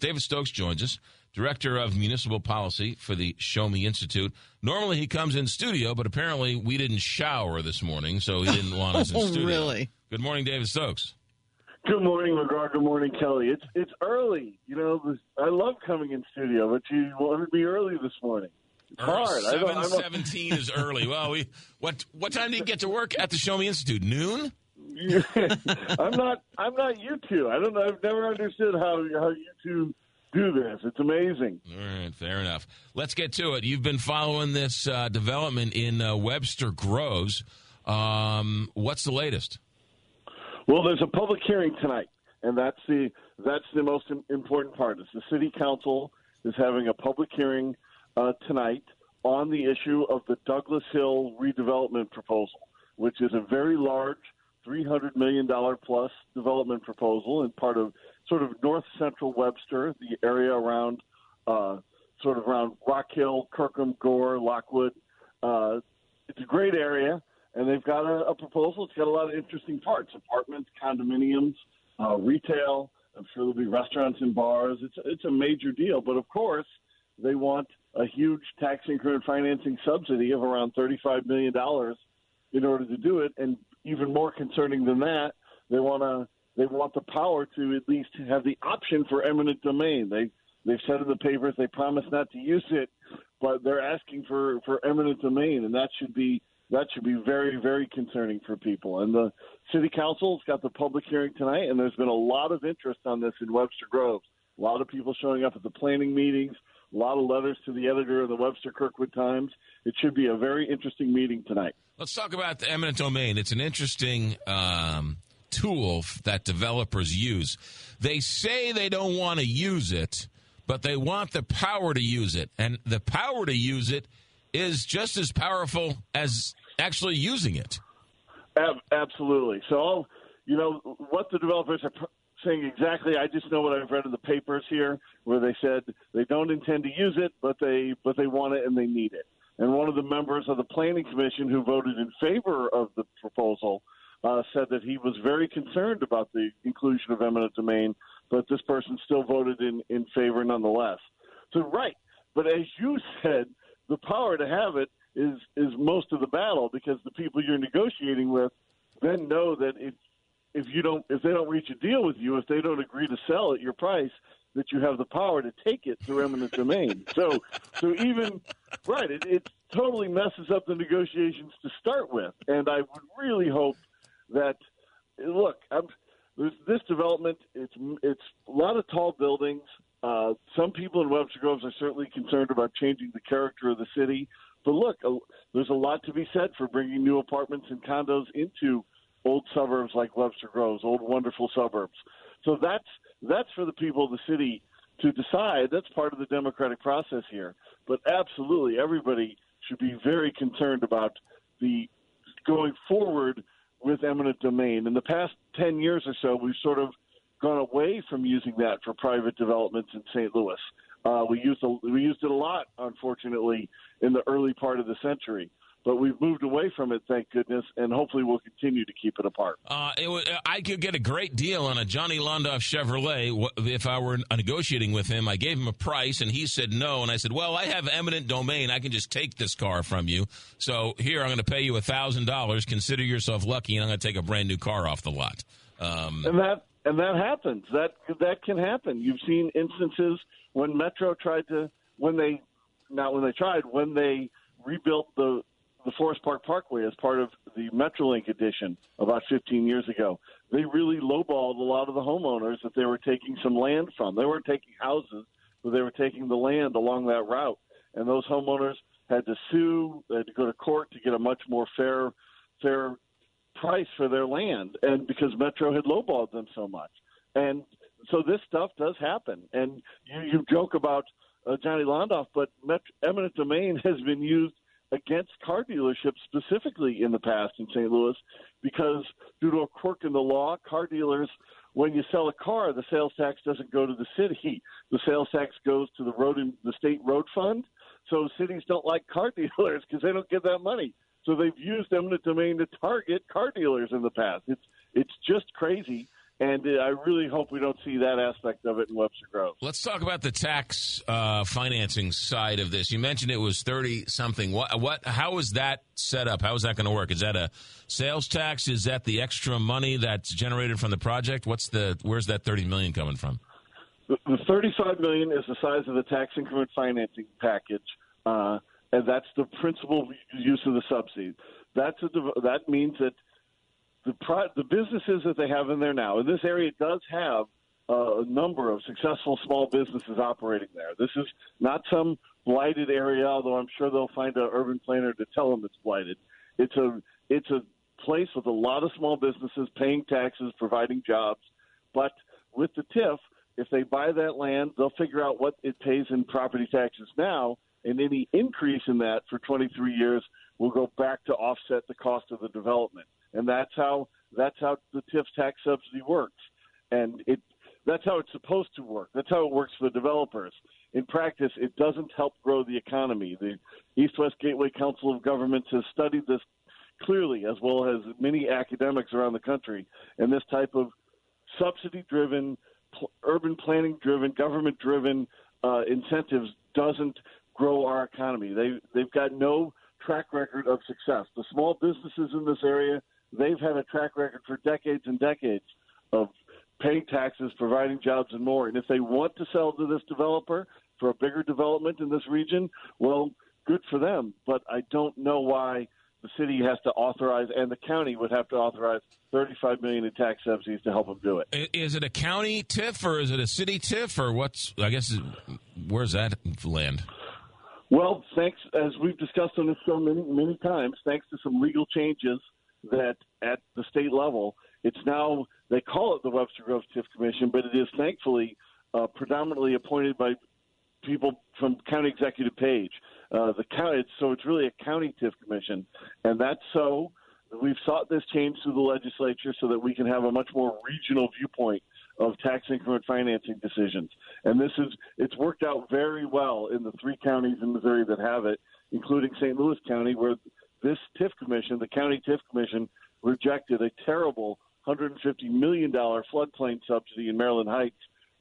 David Stokes joins us, Director of Municipal Policy for the Show Me Institute. Normally he comes in studio, but apparently we didn't shower this morning, so he didn't want us in Oh, studio. really? Good morning, David Stokes. Good morning, McGraw. Good morning, Kelly. It's it's early. You know, I love coming in studio, but you wanted me early this morning. It's hard. I don't- Seven I'm seventeen is early. Well, we what what time do you get to work at the Show Me Institute? Noon. I'm not. I'm not you two. I don't know. I've never understood how how you two do this. It's amazing. All right, fair enough. Let's get to it. You've been following this uh, development in uh, Webster Groves. Um, what's the latest? Well, there's a public hearing tonight, and that's the that's the most important part. Is the city council is having a public hearing uh, tonight on the issue of the Douglas Hill redevelopment proposal, which is a very large, three hundred million dollar plus development proposal, and part of sort of north central Webster, the area around uh, sort of around Rock Hill, Kirkham, Gore, Lockwood. Uh, it's a great area, and they've got a, a proposal. It's got a lot of interesting parts: apartments, condominiums, uh, retail. I'm sure there'll be restaurants and bars. It's it's a major deal, but of course, they want a huge tax increment financing subsidy of around 35 million dollars in order to do it. And even more concerning than that, they want to they want the power to at least have the option for eminent domain. They they've said in the papers they promise not to use it, but they're asking for for eminent domain, and that should be that should be very very concerning for people. And the city council's got the public hearing tonight, and there's been a lot of interest on this in Webster Groves. A lot of people showing up at the planning meetings. A lot of letters to the editor of the Webster Kirkwood Times. It should be a very interesting meeting tonight. Let's talk about the eminent domain. It's an interesting um, tool that developers use. They say they don't want to use it, but they want the power to use it. And the power to use it is just as powerful as actually using it. Ab- absolutely. So, you know, what the developers are saying exactly, I just know what I've read in the papers here, where they said they don't intend to use it, but they but they want it and they need it. And one of the members of the planning commission who voted in favor of the proposal uh, said that he was very concerned about the inclusion of eminent domain, but this person still voted in in favor nonetheless. So, right. But as you said, the power to have it is is most of the battle because the people you're negotiating with then know that if if you don't if they don't reach a deal with you, if they don't agree to sell at your price, that you have the power to take it through eminent domain. So so even right, it, it totally messes up the negotiations to start with. And I would really hope that look, I'm, this, this development it's it's a lot of tall buildings. Uh, some people in Webster Groves are certainly concerned about changing the character of the city. But look, a, there's a lot to be said for bringing new apartments and condos into old suburbs like Webster Groves, old wonderful suburbs. So that's that's for the people of the city to decide. That's part of the democratic process here. But absolutely, everybody should be very concerned about the going forward with eminent domain. In the past ten years or so, we've sort of gone away from using that for private developments in St. Louis. Uh, we used a, we used it a lot, unfortunately, in the early part of the century. But we've moved away from it, thank goodness, and hopefully we'll continue to keep it apart. Uh, it w- I could get a great deal on a Johnny Londoff Chevrolet if I were negotiating with him. I gave him a price, and he said no. And I said, "Well, I have eminent domain. I can just take this car from you. So here, I'm going to pay you a thousand dollars. Consider yourself lucky, and I'm going to take a brand new car off the lot." Um, and that and that happens. That that can happen. You've seen instances when Metro tried to when they not when they tried when they rebuilt the the Forest Park Parkway as part of the MetroLink addition about 15 years ago. They really lowballed a lot of the homeowners that they were taking some land from. They weren't taking houses, but they were taking the land along that route. And those homeowners had to sue, they had to go to court to get a much more fair fair price for their land and because Metro had lowballed them so much. And so this stuff does happen. And you, you joke about uh, Johnny Londoff, but Met- eminent domain has been used against car dealerships specifically in the past in St. Louis because due to a quirk in the law, car dealers when you sell a car, the sales tax doesn't go to the city. The sales tax goes to the road and the state road fund. So cities don't like car dealers because they don't get that money. So they've used eminent domain to target car dealers in the past. It's it's just crazy, and uh, I really hope we don't see that aspect of it in Webster Groves. Let's talk about the tax uh, financing side of this. You mentioned it was thirty something. What? What? How is that set up? How is that going to work? Is that a sales tax? Is that the extra money that's generated from the project? What's the? Where's that thirty million coming from? The, the thirty-five million is the size of the tax increment financing package, uh, and that's the principal use of the subsidy. That's a, that means that the pro- the businesses that they have in there now, and this area does have a number of successful small businesses operating there. This is not some blighted area, although I'm sure they'll find an urban planner to tell them it's blighted. It's a it's a place with a lot of small businesses paying taxes, providing jobs. But with the TIF, if they buy that land, they'll figure out what it pays in property taxes now, and any increase in that for 23 years will go back to offset the cost of the development and that's how that's how the TIF tax subsidy works, and it that's how it's supposed to work. That's how it works for developers. In practice, it doesn't help grow the economy. The East West Gateway Council of Governments has studied this clearly, as well as many academics around the country, and this type of subsidy-driven, pl- urban planning-driven, government-driven uh, incentives doesn't grow our economy. They they've got no track record of success. The small businesses in this area they've had a track record for decades and decades of paying taxes, providing jobs, and more. And if they want to sell to this developer for a bigger development in this region, well, good for them. But I don't know why the city has to authorize and the county would have to authorize 35 million in tax subsidies to help them do it. Is it a county TIF or is it a city TIF or what's? I guess where's that land? Well, thanks as we've discussed on this show many many times. Thanks to some legal changes that at the state level, it's now they call it the Webster Groves TIF Commission, but it is thankfully uh, predominantly appointed by people from county executive page. Uh, the county, so it's really a county TIF commission, and that's so. We've sought this change through the legislature so that we can have a much more regional viewpoint of tax increment financing decisions. And this is it's worked out very well in the three counties in Missouri that have it, including St. Louis County, where this TIF commission, the county TIF commission, rejected a terrible $150 million floodplain subsidy in Maryland Heights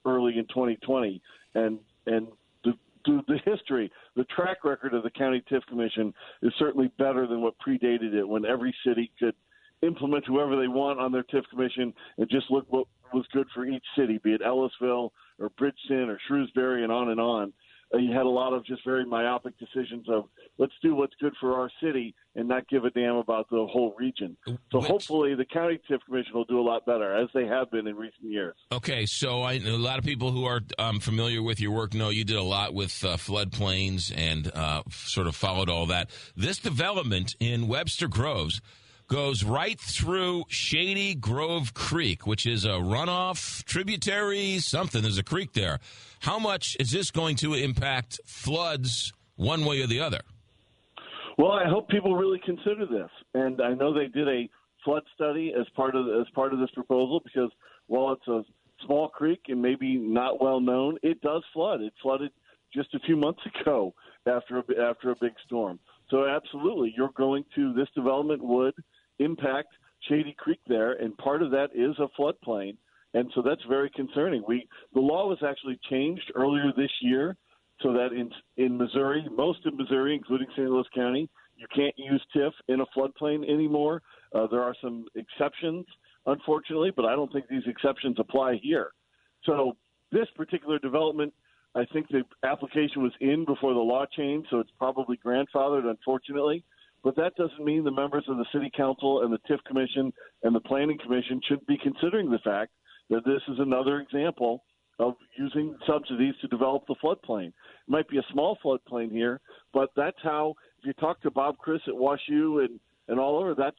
early in 2020. And, and the, the, the history, the track record of the county TIF commission is certainly better than what predated it when every city could implement whoever they want on their TIF commission and just look what was good for each city, be it Ellisville or Bridgeton or Shrewsbury and on and on you had a lot of just very myopic decisions of let's do what's good for our city and not give a damn about the whole region. So Which, hopefully the county TIF commission will do a lot better as they have been in recent years. Okay, so I, a lot of people who are um, familiar with your work know you did a lot with uh, floodplains and uh, sort of followed all that. This development in Webster Groves goes right through Shady Grove Creek, which is a runoff tributary, something. There's a creek there. How much is this going to impact floods one way or the other? Well, I hope people really consider this, and I know they did a flood study as part of as part of this proposal because while it's a small creek and maybe not well known, it does flood. It flooded just a few months ago after a, after a big storm. So absolutely, you're going to this development would impact Shady Creek there, and part of that is a floodplain and so that's very concerning. We the law was actually changed earlier this year, so that in in Missouri, most of Missouri, including St. Louis County, you can't use TIF in a floodplain anymore. Uh, there are some exceptions, unfortunately, but I don't think these exceptions apply here. So this particular development, I think the application was in before the law changed, so it's probably grandfathered, unfortunately. But that doesn't mean the members of the City Council and the TIF Commission and the Planning Commission should be considering the fact that this is another example of using subsidies to develop the floodplain. It might be a small floodplain here, but that's how. If you talk to Bob Criss at WashU and and all over, that's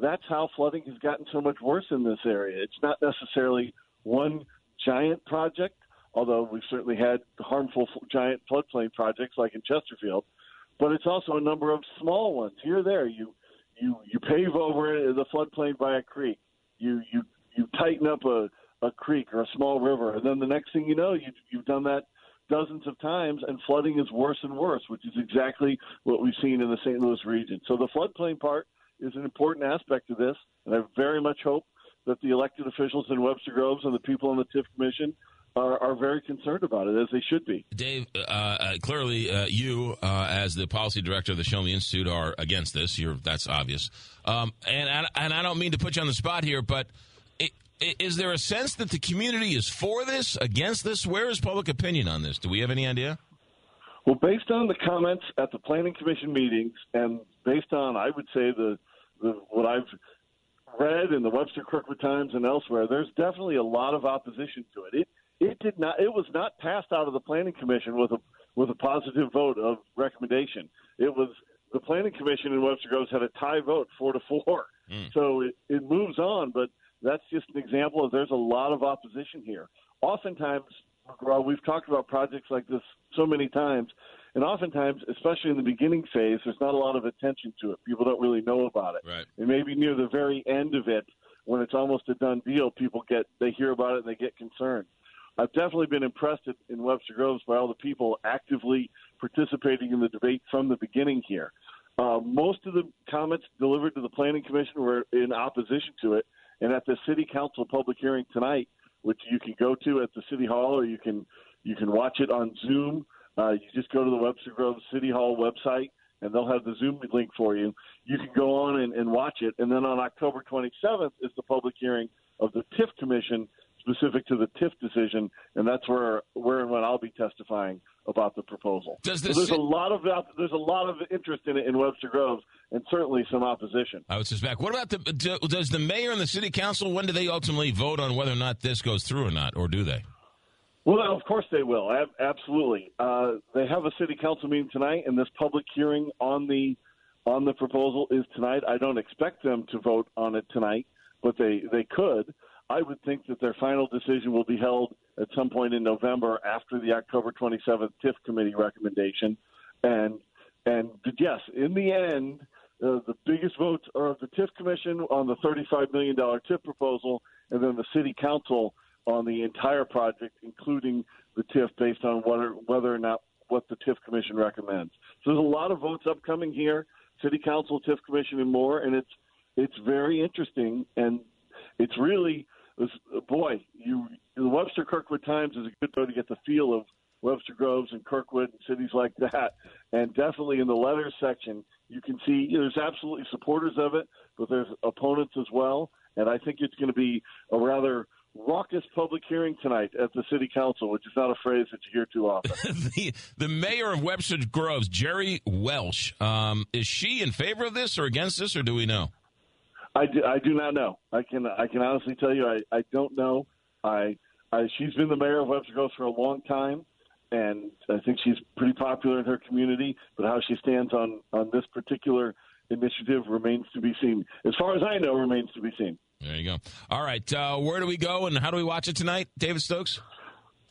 that's how flooding has gotten so much worse in this area. It's not necessarily one giant project, although we've certainly had harmful giant floodplain projects like in Chesterfield, but it's also a number of small ones here there. You you you pave over the floodplain by a creek. You you you tighten up a a creek or a small river, and then the next thing you know, you, you've done that dozens of times, and flooding is worse and worse, which is exactly what we've seen in the St. Louis region. So the floodplain part is an important aspect of this, and I very much hope that the elected officials in Webster Groves and the people on the TIF Commission are, are very concerned about it, as they should be. Dave, uh, uh, clearly uh, you, uh, as the policy director of the Show Me Institute, are against this. You're, that's obvious. Um, and, and I don't mean to put you on the spot here, but it, is there a sense that the community is for this, against this? Where is public opinion on this? Do we have any idea? Well, based on the comments at the Planning Commission meetings, and based on, I would say, the, the what I've read in the Webster Kirkwood Times and elsewhere, there's definitely a lot of opposition to it. It it did not. It was not passed out of the Planning Commission with a with a positive vote of recommendation. It was the Planning Commission in Webster Groves had a tie vote, four to four. Mm. So it, it moves on, but that's just an example of there's a lot of opposition here. Oftentimes, McGraw, we've talked about projects like this so many times, and oftentimes, especially in the beginning phase, there's not a lot of attention to it. People don't really know about it. Right. And maybe near the very end of it, when it's almost a done deal, people get they hear about it and they get concerned. I've definitely been impressed in Webster Groves by all the people actively participating in the debate from the beginning here. Uh, most of the comments delivered to the Planning Commission were in opposition to it, and at the City Council public hearing tonight, which you can go to at the City Hall or you can you can watch it on Zoom. Uh, you just go to the Webster Groves City Hall website, and they'll have the Zoom link for you. You can go on and, and watch it, and then on October 27th is the public hearing of the TIF Commission specific to the TIF decision, and that's where where and when I'll be testifying about the proposal. Does so there's a lot of there's a lot of interest in it in Webster Groves, and certainly some opposition. I would suspect. What about the does the mayor and the city council? When do they ultimately vote on whether or not this goes through or not, or do they? Well, of course they will. Absolutely. Uh, they have a city council meeting tonight, and this public hearing on the on the proposal is tonight. I don't expect them to vote on it tonight, but they they could. I would think that their final decision will be held at some point in November after the October 27th TIF committee recommendation. And and yes, in the end, uh, the biggest votes are of the TIF commission on the $35 million TIF proposal, and then the city council on the entire project, including the TIF, based on whether whether or not what the TIF commission recommends. So there's a lot of votes upcoming here, city council, TIF commission, and more, and it's it's very interesting, and it's really was, boy, you the Webster Kirkwood Times is a good way to get the feel of Webster Groves and Kirkwood and cities like that. And definitely in the letters section, you can see there's absolutely supporters of it, but there's opponents as well. And I think it's going to be a rather raucous public hearing tonight at the city council, which is not a phrase that you hear too often. the, the mayor of Webster Groves, Gerry Welsch, um, is she in favor of this or against this, or do we know? I do, I do not know. I can I can honestly tell you I, I don't know. I, I she's been the mayor of Webster Groves for a long time, and I think she's pretty popular in her community. But how she stands on on this particular initiative remains to be seen. As far as I know, remains to be seen. There you go. All right, uh, where do we go and how do we watch it tonight, David Stokes?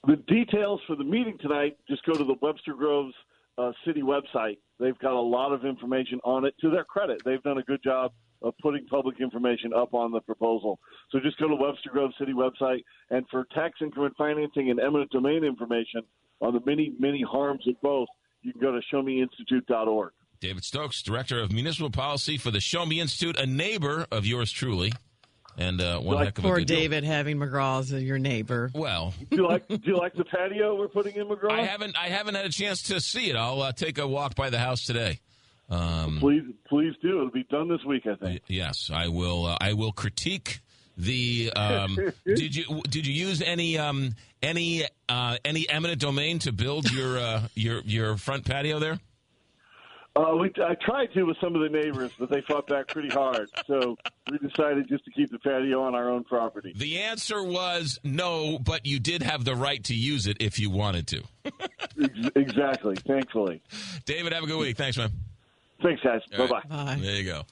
The details for the meeting tonight just go to the Webster Groves uh, city website. They've got a lot of information on it. To their credit, they've done a good job of putting public information up on the proposal. So just go to Webster Grove City website, and for tax increment financing and eminent domain information on the many, many harms of both, you can go to showmeinstitute.org. David Stokes, Director of Municipal Policy for the Show Me Institute, a neighbor of yours truly. And uh, one like heck of poor a good David deal. having McGraw as your neighbor. Well, do you like do you like the patio we're putting in McGraw? I haven't I haven't had a chance to see it. I'll uh, take a walk by the house today. Um, please, please do. It'll be done this week, I think. Yes, I will. Uh, I will critique the. Um, did you did you use any um, any uh, any eminent domain to build your uh, your your front patio there? Uh, we, I tried to with some of the neighbors, but they fought back pretty hard. So we decided just to keep the patio on our own property. The answer was no, but you did have the right to use it if you wanted to. exactly. Thankfully. David, have a good week. Thanks, man. Thanks, guys. Bye bye. There you go.